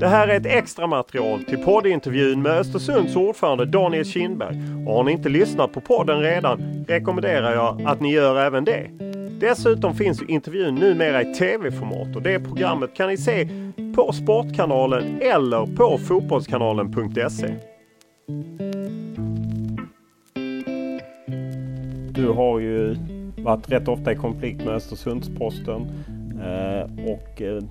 Det här är ett extra material till poddintervjun med Östersunds ordförande Daniel Kindberg. Och har ni inte lyssnat på podden redan rekommenderar jag att ni gör även det. Dessutom finns intervjun numera i tv-format och det programmet kan ni se på Sportkanalen eller på fotbollskanalen.se. Du har ju varit rätt ofta i konflikt med Östersundsposten eh, och eh,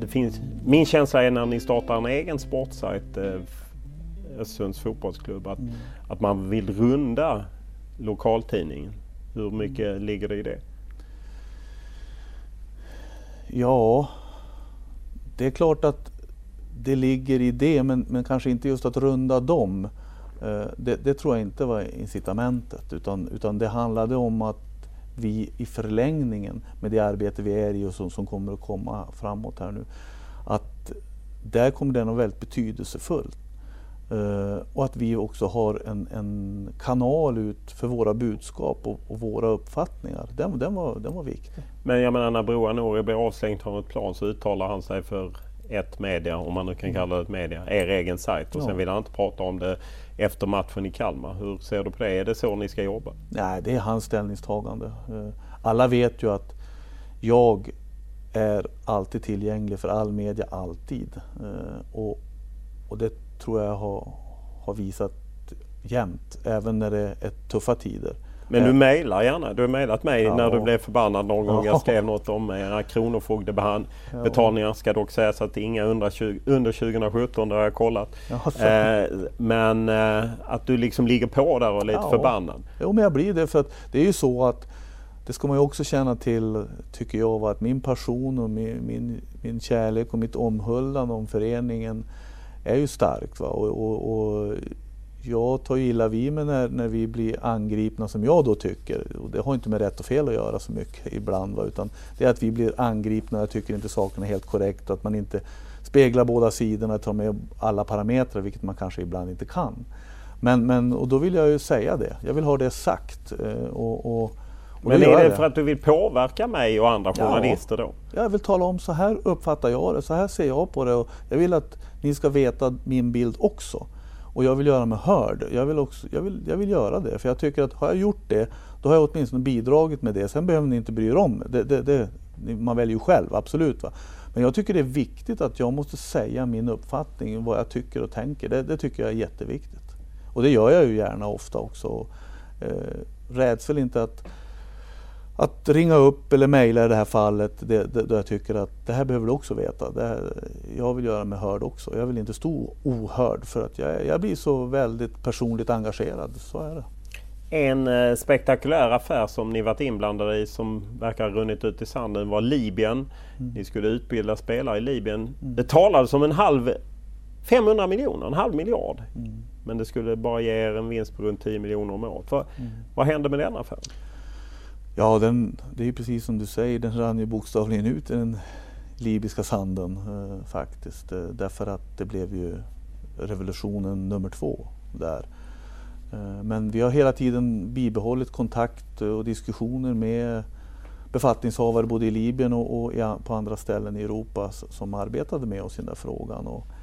det finns, min känsla är när ni startar en egen sportsajt, eh, Östersunds fotbollsklubb, att, Mm. att man vill runda lokaltidningen. Hur mycket ligger det i det? Ja, det är klart att det ligger i det, men, men kanske inte just att runda dem. Eh, det, det tror jag inte var incitamentet, utan, utan det handlade om att vi i förlängningen med det arbete vi är i och som, som kommer att komma framåt här nu, att där kommer det att vara väldigt betydelsefullt. Uh, och att vi också har en, en kanal ut för våra budskap och, och våra uppfattningar. Den, den, var, den var viktig. Men jag menar när Broa Nouri blir avslängd från ett plan så uttalar han sig för ett media, om man nu kan kalla det ett media, er egen sajt. Och Ja. sen vill han inte prata om det efter matchen i Kalmar. Hur ser du på det? Är det så ni ska jobba? Nej, det är hans ställningstagande. Eh, Alla vet ju att jag är alltid tillgänglig för all media, alltid. Eh, Och, och det tror jag har, har visat jämt, även när det är tuffa tider. Men du mejlar gärna. Du har mejlat mig Ja. när du blev förbannad någon gång. Jag Ja. skrev något om era kronofogdebetalningar. Ska dock sägas att det är inga under, 20, under 2017, det har jag kollat. Eh, men eh, att du liksom ligger på där och är lite Ja. förbannad. Jo, men jag blir det för att det är ju så att det ska man ju också känna till, tycker jag, att min passion och min, min, min kärlek och mitt omhuldande om föreningen är ju starkt. Va? Och, och, och jag tar ju illa vid mig när, när vi blir angripna som jag då tycker. Och det har inte med rätt och fel att göra så mycket ibland. Va? Utan det är att vi blir angripna, jag tycker inte saken är helt korrekt. Att man inte speglar båda sidorna och tar med alla parametrar, vilket man kanske ibland inte kan. Men, men, och då vill jag ju säga det. Jag vill ha det sagt. eh, Och, och, och Men är det för att du vill påverka mig och andra Ja. journalister då? Jag vill tala om så här uppfattar jag det, så här ser jag på det och jag vill att ni ska veta min bild också. Och jag vill göra mig hörd. Jag vill, också, jag vill, jag vill göra det, för jag tycker att har jag gjort det, då har jag åtminstone bidragit med det. Sen behöver ni inte bry er om det. det, det, man väljer ju själv, absolut. Va? Men jag tycker det är viktigt att jag måste säga min uppfattning, vad jag tycker och tänker. Det, det tycker jag är jätteviktigt. Och det gör jag ju gärna ofta också. Eh, räds väl inte att att ringa upp eller mejla i det här fallet, det, det, då jag tycker att det här behöver du också veta. Det här, jag vill göra mig hörd också. Jag vill inte stå ohörd för att jag, jag blir så väldigt personligt engagerad. Så är det. En eh, spektakulär affär som ni varit inblandade i som verkar ha runnit ut i sanden var Libyen. Mm. Ni skulle utbilda spelare i Libyen. Mm. Det talades om en halv 500 miljoner, en halv miljard. Mm. Men det skulle bara ge er en vinst på runt 10 miljoner om året. För, mm. Vad hände med den affären? Ja, den, det är precis som du säger, den rann ju bokstavligen ut i den libyska sanden eh, faktiskt. Eh, därför att det blev ju revolutionen nummer två där. Eh, men vi har hela tiden bibehållit kontakt och diskussioner med befattningshavare både i Libyen och, och i, på andra ställen i Europa som arbetade med oss i den där frågan. Och, eh,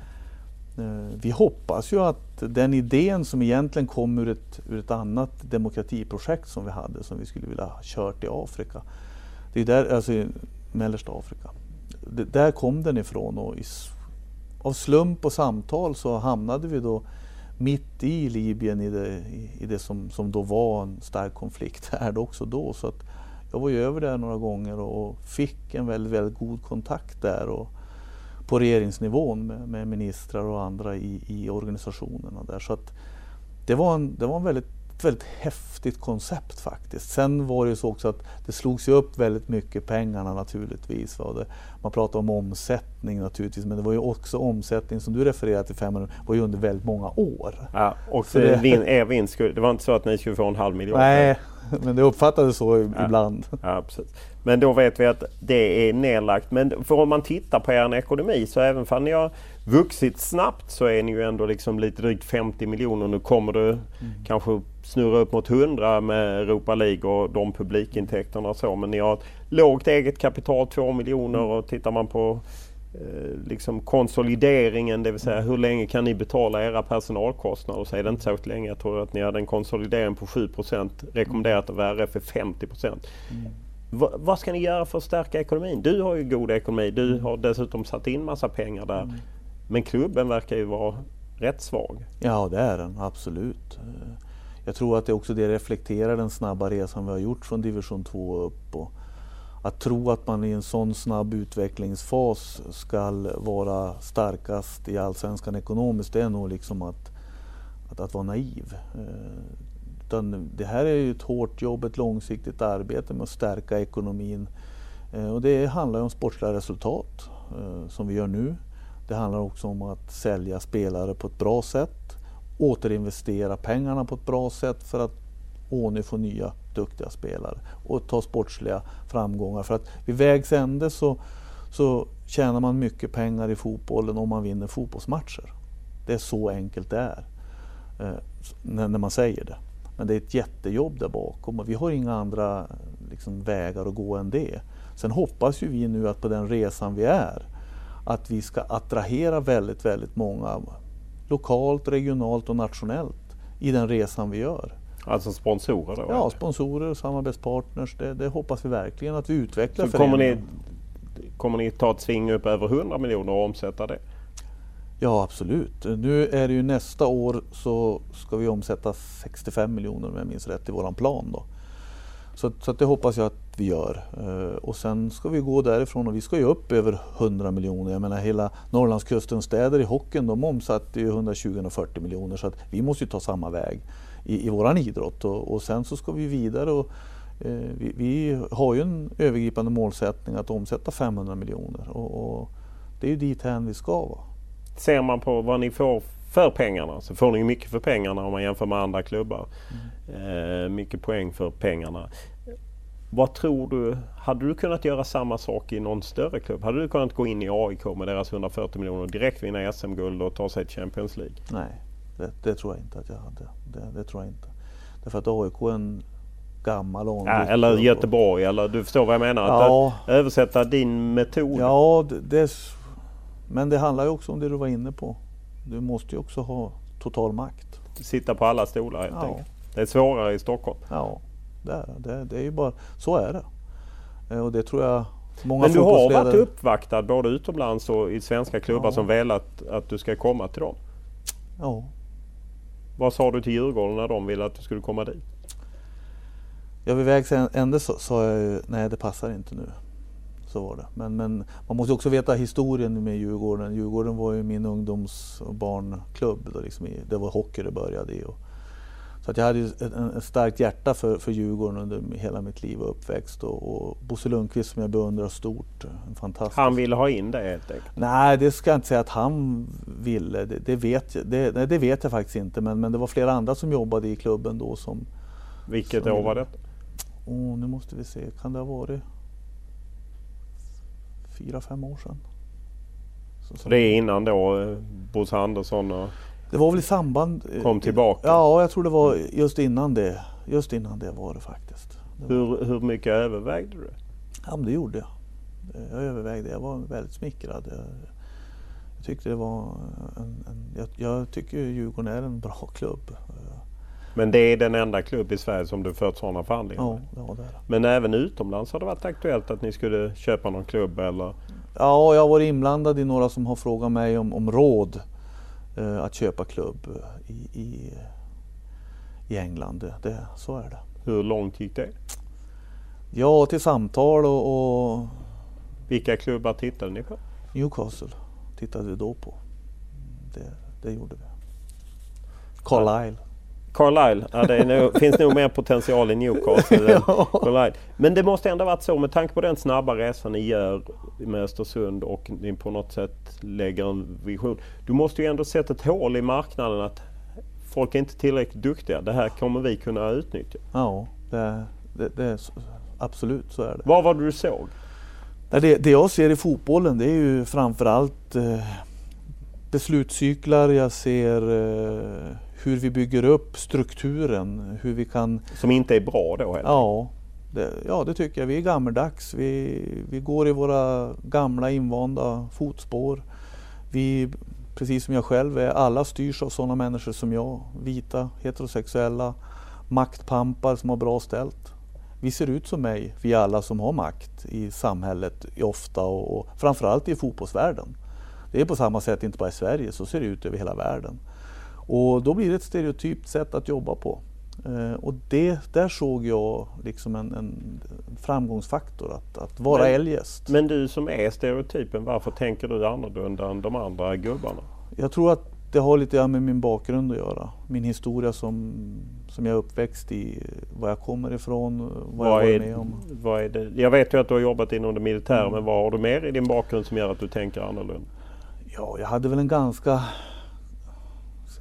Eh, vi hoppas ju att den idén som egentligen kom ur ett, ur ett annat demokratiprojekt som vi hade som vi skulle vilja ha kört i Afrika. Det är där, alltså i mellersta Afrika. Det, där kom den ifrån och i, av slump och samtal så hamnade vi då mitt i Libyen i det, i det som, som då var en stark konflikt här också då. Så att jag var ju över där några gånger och fick en väldigt, väldigt god kontakt där och på regeringsnivån med, med ministrar och andra i, i organisationerna där. Så att det var en, det var en väldigt ett väldigt häftigt koncept faktiskt. Sen var det ju så också att det slogs ju upp väldigt mycket pengarna naturligtvis. Det, man pratar om omsättning naturligtvis men det var ju också omsättning som du refererade till 500 var ju under väldigt många år. Ja, och så det, vin, er vinst, det var inte så att ni skulle få en halv miljon? Nej, men det uppfattades så ja, ibland. Ja, precis. Men då vet vi att det är nedlagt. Men för om man tittar på er ekonomi så även om ni har vuxit snabbt så är ni ju ändå liksom lite drygt 50 miljoner. Nu kommer det mm. kanske snurra upp mot 100 med Europa League och de publikintäkterna och så. Men ni har ett lågt eget kapital, 2 miljoner mm. och tittar man på eh, liksom konsolideringen, det vill säga hur länge kan ni betala era personalkostnader? Så är det inte så länge. Jag tror att ni hade en konsolidering på 7% rekommenderat av RF är 50 mm. Va, vad ska ni göra för att stärka ekonomin? Du har ju god ekonomi. Du mm. har dessutom satt in massa pengar där. Mm. Men klubben verkar ju vara rätt svag. Ja, det är den absolut. Jag tror att det också det reflekterar den snabba resan vi har gjort från division 2 upp. Och att tro att man i en sån snabb utvecklingsfas ska vara starkast i allsvenskan ekonomiskt, det är nog liksom att, att, att vara naiv. Eh, utan det här är ju ett hårt jobb, ett långsiktigt arbete med att stärka ekonomin. Eh, och det handlar om sportsliga resultat eh, som vi gör nu. Det handlar också om att sälja spelare på ett bra sätt, återinvestera pengarna på ett bra sätt för att Åny få nya duktiga spelare och ta sportsliga framgångar. För att vid vägs ände så, så tjänar man mycket pengar i fotbollen om man vinner fotbollsmatcher. Det är så enkelt det är eh, när, när, man säger det. Men det är ett jättejobb där bakom och vi har inga andra liksom, vägar att gå än det. Sen hoppas ju vi nu att på den resan vi är att vi ska attrahera väldigt, väldigt många lokalt, regionalt och nationellt i den resan vi gör. Alltså sponsorer då? Ja, sponsorer och samarbetspartners. Det, det, hoppas vi verkligen att vi utvecklar. Så kommer ni, kommer ni ta ett sving upp över 100 miljoner och omsätta det? Ja absolut. Nu är det ju nästa år så ska vi omsätta 65 miljoner om jag minns rätt i våran plan. Då. Så, så det hoppas jag att vi gör. Uh, och sen ska vi gå därifrån och vi ska ju upp över 100 miljoner. Jag menar hela Norrlandskustens städer i hockeyn de omsatte ju 120-140 miljoner så att vi måste ju ta samma väg i, i våran idrott. Och, och sen så ska vi vidare och uh, vi, vi, har ju en övergripande målsättning att omsätta 500 miljoner och, och det är ju dit vi ska. Va? Ser man på vad ni får för pengarna så får ni mycket för pengarna om man jämför med andra klubbar. Mm. Eh, mycket poäng för pengarna. Vad tror du, hade du kunnat göra samma sak i någon större klubb? Hade du kunnat gå in i AIK med deras 140 miljoner och direkt vinna SM-guld och ta sig till Champions League? Nej, det, det, tror jag inte att jag hade. Det, det, tror jag inte. Därför att AIK är en gammal ja, Eller Göteborg, eller du förstår vad jag menar? Ja. Att översätta din metod. Ja, det, men det handlar ju också om det du var inne på. Du måste ju också ha total makt. Sitta på alla stolar helt ja. enkelt. Det är svårare i Stockholm. Ja, det är det. Det är ju bara, så är det. Eh, och det tror jag många Men du har varit uppvaktad både utomlands och i svenska klubbar ja. som velat att du ska komma till dem? Ja. Vad sa du till Djurgården när de ville att du skulle komma dit? Ja, vid vägs ände sa jag ju, nej det passar inte nu så var det. Men, men man måste också veta historien med Djurgården. Djurgården var ju min ungdoms och barnklubb. Då liksom det var hockey det började i. Och Så att jag hade ett, starkt hjärta för, för Djurgården under hela mitt liv och uppväxt. Och, och Bosse Lundqvist som jag beundrar stort. En fantastisk. Han ville ha in det helt enkelt? Nej, det ska jag inte säga att han ville. Det, det vet, jag, det, det, vet jag faktiskt inte. Men, men det var flera andra som jobbade i klubben då som... Vilket som, år var det? Oh, nu måste vi se, kan det ha varit fyra, fem år sedan? Så, så det är innan då eh, Bosse Andersson och det var väl i samband... Eh, kom tillbaka? Ja, jag tror det var just innan det. Just innan det var det faktiskt. Det var... hur, hur mycket övervägde du? Ja, men det gjorde jag. Jag övervägde. Jag var väldigt smickrad. Jag, jag tyckte det var en, en jag, jag, tycker Djurgården är en bra klubb. Men det är den enda klubb i Sverige som du fört sådana förhandlingar med? Ja, det det. Men även utomlands har det varit aktuellt att ni skulle köpa någon klubb eller? Ja, jag har varit inblandad i några som har frågat mig om, om råd att köpa klubb i, i, i England. Det, det, så är det. Hur långt gick det? Ja, till samtal och, och... Vilka klubbar tittade ni på? Newcastle tittade vi då på. Det, det gjorde vi. Carlisle. Carlisle, ja, det nog, finns nog mer potential i Newcastle än Carlisle. Men det måste ändå varit så med tanke på den snabba resan ni gör med Östersund och ni på något sätt lägger en vision. Du måste ju ändå sett ett hål i marknaden att folk är inte tillräckligt duktiga. Det här kommer vi kunna utnyttja. Ja, det, det, det är, absolut så är det. Vad var det du såg? Det, det jag ser i fotbollen det är ju framförallt eh, beslutscyklar, jag ser eh, hur vi bygger upp strukturen, hur vi kan... Som inte är bra då? Helt ja, det, ja, det tycker jag. Vi är gammeldags. Vi, vi går i våra gamla invanda fotspår. Vi, precis som jag själv är, alla styrs av sådana människor som jag. Vita, heterosexuella, maktpampar som har bra ställt. Vi ser ut som mig, vi alla som har makt i samhället ofta och, och framförallt i fotbollsvärlden. Det är på samma sätt inte bara i Sverige, så ser det ut över hela världen. Och då blir det ett stereotypt sätt att jobba på. Eh, och det, där såg jag liksom en, en framgångsfaktor, att, att vara men, eljest. Men du som är stereotypen, varför tänker du annorlunda än de andra gubbarna? Jag tror att det har lite med min bakgrund att göra. Min historia som, som jag är uppväxt i, var jag kommer ifrån, vad, vad jag varit med om. Vad är det? Jag vet ju att du har jobbat inom det militära, mm. men vad har du mer i din bakgrund som gör att du tänker annorlunda? Ja, jag hade väl en ganska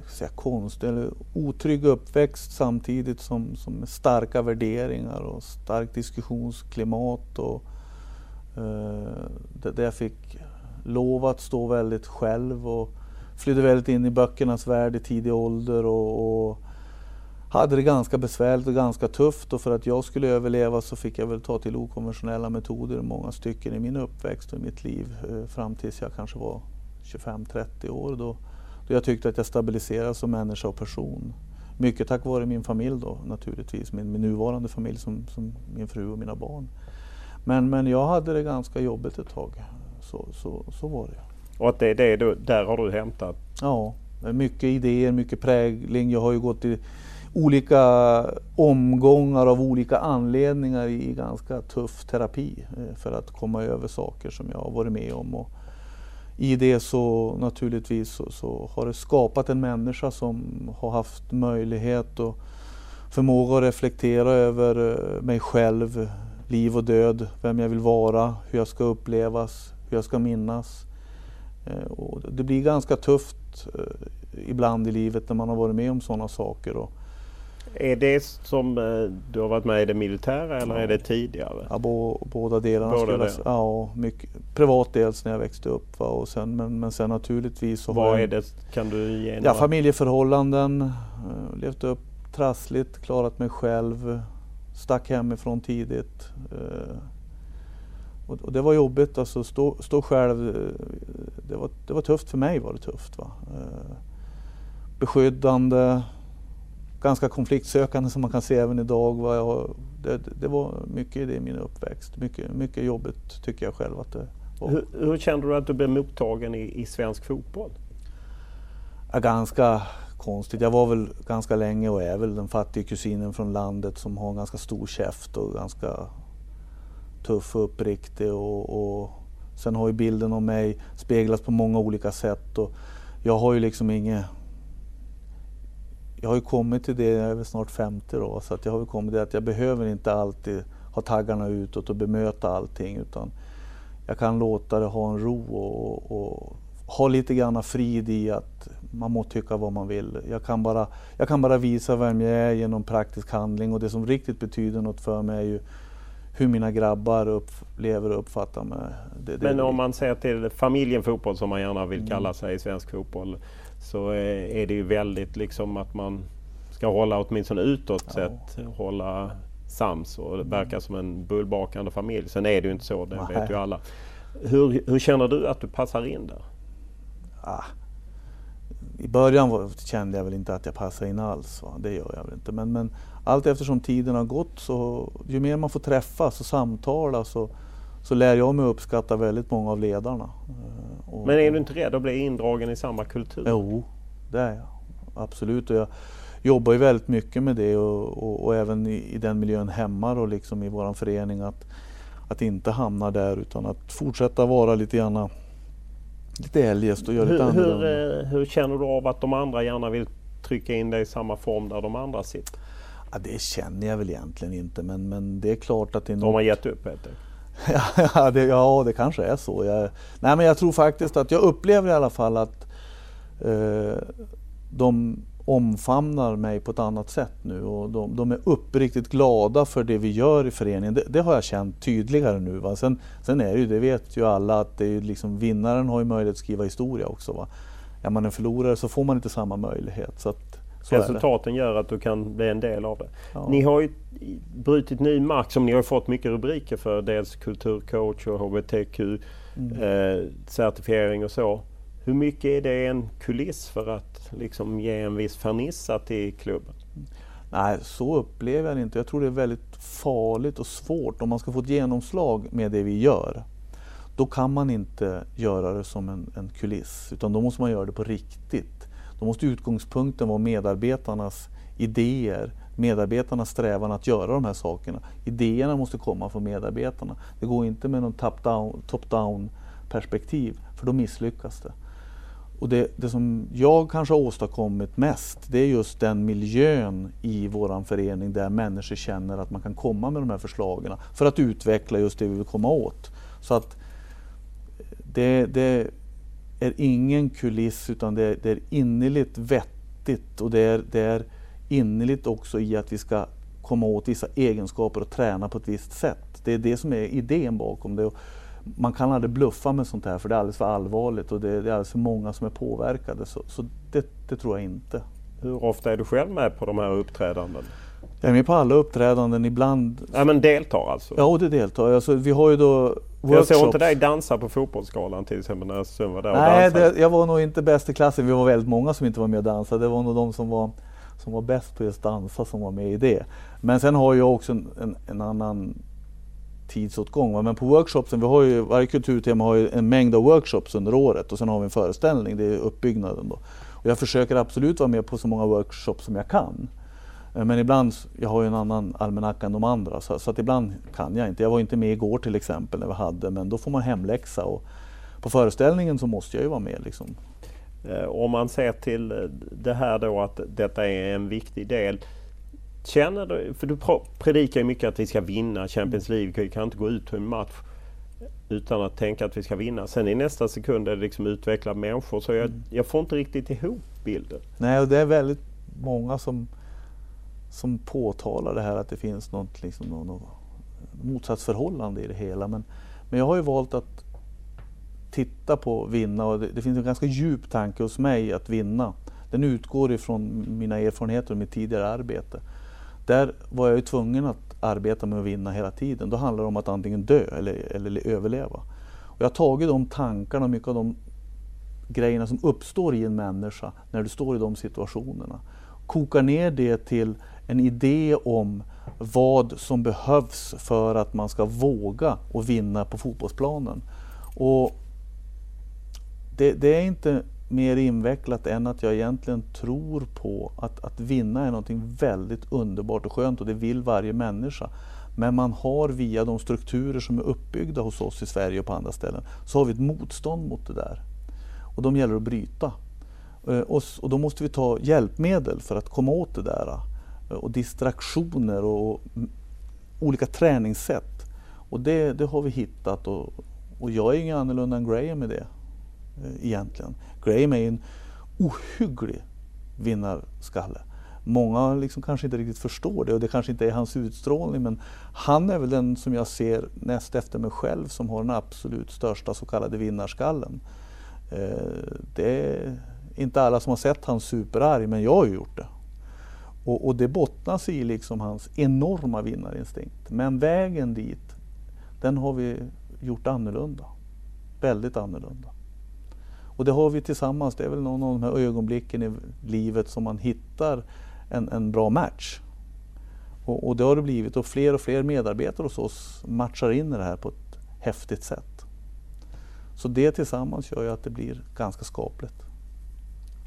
säga, konstig eller otrygg uppväxt samtidigt som, som starka värderingar och starkt diskussionsklimat. Och, eh, där jag fick lov att stå väldigt själv och flydde väldigt in i böckernas värld i tidig ålder och, och hade det ganska besvärligt och ganska tufft och för att jag skulle överleva så fick jag väl ta till okonventionella metoder i många stycken i min uppväxt och i mitt liv eh, fram tills jag kanske var 25-30 år. Då, då jag tyckte att jag stabiliserades som människa och person. Mycket tack vare min familj då naturligtvis, min, min nuvarande familj som, som min fru och mina barn. Men, men jag hade det ganska jobbigt ett tag. Så, så, så var det. Och att det är det du, där har du hämtat? Ja, mycket idéer, mycket prägling. Jag har ju gått i olika omgångar av olika anledningar i ganska tuff terapi eh, för att komma över saker som jag har varit med om. Och i det så naturligtvis så, så, har det skapat en människa som har haft möjlighet och förmåga att reflektera över eh, mig själv, liv och död, vem jag vill vara, hur jag ska upplevas, hur jag ska minnas. Eh, och det blir ganska tufft eh, ibland i livet när man har varit med om sådana saker. Och är det som eh, du har varit med i det militära eller ja. är det tidigare? Ja, bo, båda delarna. Båda skulle del. Ja, mycket, privat dels när jag växte upp. Va? Och sen, men, men sen naturligtvis så Vad är det? Kan du ge Ja, familjeförhållanden. Uh, levt upp trassligt, klarat mig själv. Stack hemifrån tidigt. Uh, och, det var jobbigt, alltså stå, stå själv. Det var, det var tufft för mig var det tufft. Va? Beskyddande ganska konfliktsökande som man kan se även idag. Jag, det, det, var mycket i det i min uppväxt. Mycket, mycket jobbigt tycker jag själv att det var. Hur, hur kände du att du blev mottagen i, i svensk fotboll? Ja, ganska konstigt. Jag var väl ganska länge och är väl den fattiga kusinen från landet som har en ganska stor käft och ganska tuff och uppriktig. Och, och sen har ju bilden av mig speglats på många olika sätt. Och jag har ju liksom inget jag har ju kommit till det, jag är väl snart 50 då, så att jag har kommit till att jag behöver inte alltid ha taggarna utåt och bemöta allting utan jag kan låta det ha en ro och, och ha lite grann frid i att man må tycka vad man vill. Jag kan, bara, jag kan bara visa vem jag är genom praktisk handling och det som riktigt betyder något för mig är ju hur mina grabbar upplever och uppfattar mig. Det, det Men om man ser till familjen fotboll som man gärna vill kalla sig i svensk fotboll så är det ju väldigt liksom att man ska hålla åtminstone utåt ja. sett hålla sams och verka som en bullbakande familj. Sen är det ju inte så, det Nej. vet ju alla. Hur, hur känner du att du passar in där? Ah. I början kände jag väl inte att jag passade in alls. Va? Det gör jag väl inte. Men, men allt eftersom tiden har gått så ju mer man får träffas och samtala så, så lär jag mig uppskatta väldigt många av ledarna. Men är du inte rädd att bli indragen i samma kultur? Jo, det är jag. Absolut. Och jag jobbar ju väldigt mycket med det och, och, och även i, i, den miljön hemma och liksom i vår förening. Att, att inte hamna där utan att fortsätta vara lite grann lite eljest och göra lite annorlunda. Hur, eh, hur känner du av att de andra gärna vill trycka in dig i samma form där de andra sitter? Ja, det känner jag väl egentligen inte men, men det är klart att det är något... De har gett upp Peter? ja, det, ja, det kanske är så. Jag, nej, men jag tror faktiskt att jag upplever i alla fall att eh, de omfamnar mig på ett annat sätt nu och de, de, är uppriktigt glada för det vi gör i föreningen. Det, det har jag känt tydligare nu. Va? Sen, sen, är det ju, det vet ju alla, att det är liksom, vinnaren har ju möjlighet att skriva historia också. Va? Är man en förlorare så får man inte samma möjlighet. Så att, så Resultaten gör att du kan bli en del av det. Ja. Ni har ju brutit ny mark som ni har fått mycket rubriker för. Dels kulturcoach och HBTQ mm. eh, certifiering och så. Hur mycket är det en kuliss för att liksom ge en viss fernissa till klubben? Nej, så upplever jag det inte. Jag tror det är väldigt farligt och svårt om man ska få ett genomslag med det vi gör. Då kan man inte göra det som en, en kuliss, utan då måste man göra det på riktigt. Då måste utgångspunkten vara medarbetarnas idéer, medarbetarnas strävan att göra de här sakerna. Idéerna måste komma från medarbetarna. Det går inte med någon top-down top perspektiv, för då misslyckas det. Och det, det, som jag kanske har åstadkommit mest, det är just den miljön i vår förening där människor känner att man kan komma med de här förslagen för att utveckla just det vi vill komma åt. Så att eh, det, det är ingen kuliss utan det, det, är innerligt vettigt och det är, det är innerligt också i att vi ska komma åt vissa egenskaper och träna på ett visst sätt. Det är det som är idén bakom det man kan aldrig bluffa med sånt här för det är alldeles för allvarligt och det, är alldeles för många som är påverkade. Så, så det, det, tror jag inte. Hur ofta är du själv med på de här uppträdanden? Jag är med på alla uppträdanden, ibland... Ja men deltar alltså? Ja, det deltar alltså, Vi har ju då workshops. Jag såg inte dig dansa på fotbollsskalan till exempel när Östersund var där och Nej, det, jag var nog inte bäst i klassen. Vi var väldigt många som inte var med och dansade. Det var nog de som var, som var bäst på just dansa som var med i det. Men sen har jag också en, en, en annan tidsåtgång. Va? Men på workshopsen, vi har ju, varje kulturtema har ju en mängd av workshops under året och sen har vi en föreställning, det är uppbyggnaden. Då. Och jag försöker absolut vara med på så många workshops som jag kan. Eh, men ibland, jag har ju en annan almanacka än de andra, så, så, att ibland kan jag inte. Jag var inte med igår till exempel när vi hade, men då får man hemläxa. Och på föreställningen så måste jag ju vara med. Liksom. Eh, om man ser till det här då att detta är en viktig del. Känner du, för du predikar ju mycket att vi ska vinna Champions League. Vi kan inte gå ut på en match utan att tänka att vi ska vinna. Sen i nästa sekund är det liksom utveckla människor. Så jag, mm. jag får inte riktigt ihop bilden. Nej, och det är väldigt många som, som påtalar det här att det finns något, liksom, något, något motsatsförhållande i det hela. Men, men jag har ju valt att titta på vinna och det, det finns en ganska djup tanke hos mig att vinna. Den utgår ifrån mina erfarenheter och mitt tidigare arbete. Där var jag ju tvungen att arbeta med att vinna hela tiden. Då handlar det om att antingen dö eller, eller överleva. Och jag har tagit de tankarna och mycket av de grejerna som uppstår i en människa när du står i de situationerna. Kokar ner det till en idé om vad som behövs för att man ska våga och vinna på fotbollsplanen. Och det, det är inte mer invecklat än att jag egentligen tror på att, att vinna är någonting väldigt underbart och skönt och det vill varje människa. Men man har via de strukturer som är uppbyggda hos oss i Sverige och på andra ställen så har vi ett motstånd mot det där. Och de gäller att bryta. Eh, och, och då måste vi ta hjälpmedel för att komma åt det där. Och distraktioner och olika träningssätt. Och det, det har vi hittat och, och jag är ingen annorlunda än Graham i det eh, egentligen. Graham är en ohygglig vinnarskalle. Många liksom kanske inte riktigt förstår det och det kanske inte är hans utstrålning men han är väl den som jag ser näst efter mig själv som har den absolut största så kallade vinnarskallen. Eh, det är inte alla som har sett han superarg men jag har ju gjort det. Och, och det bottnas i liksom hans enorma vinnarinstinkt. Men vägen dit, den har vi gjort annorlunda. Väldigt annorlunda. Och det har vi tillsammans, det är väl någon av de här ögonblicken i livet som man hittar en, en bra match. Och, och det har det blivit och fler och fler medarbetare hos oss matchar in i det här på ett häftigt sätt. Så det tillsammans gör ju att det blir ganska skapligt.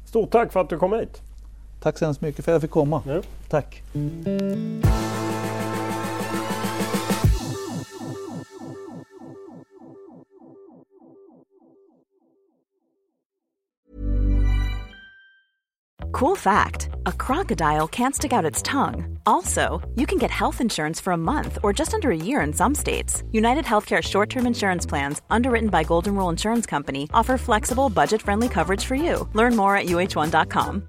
Stort tack för att du kom hit. Tack så hemskt mycket för att jag fick komma. Ja. Tack. Cool fact a crocodile can't stick out its tongue. Also, you can get health insurance for a month or just under a year in some states. United Healthcare short term insurance plans, underwritten by Golden Rule Insurance Company, offer flexible, budget friendly coverage for you. Learn more at uh1.com.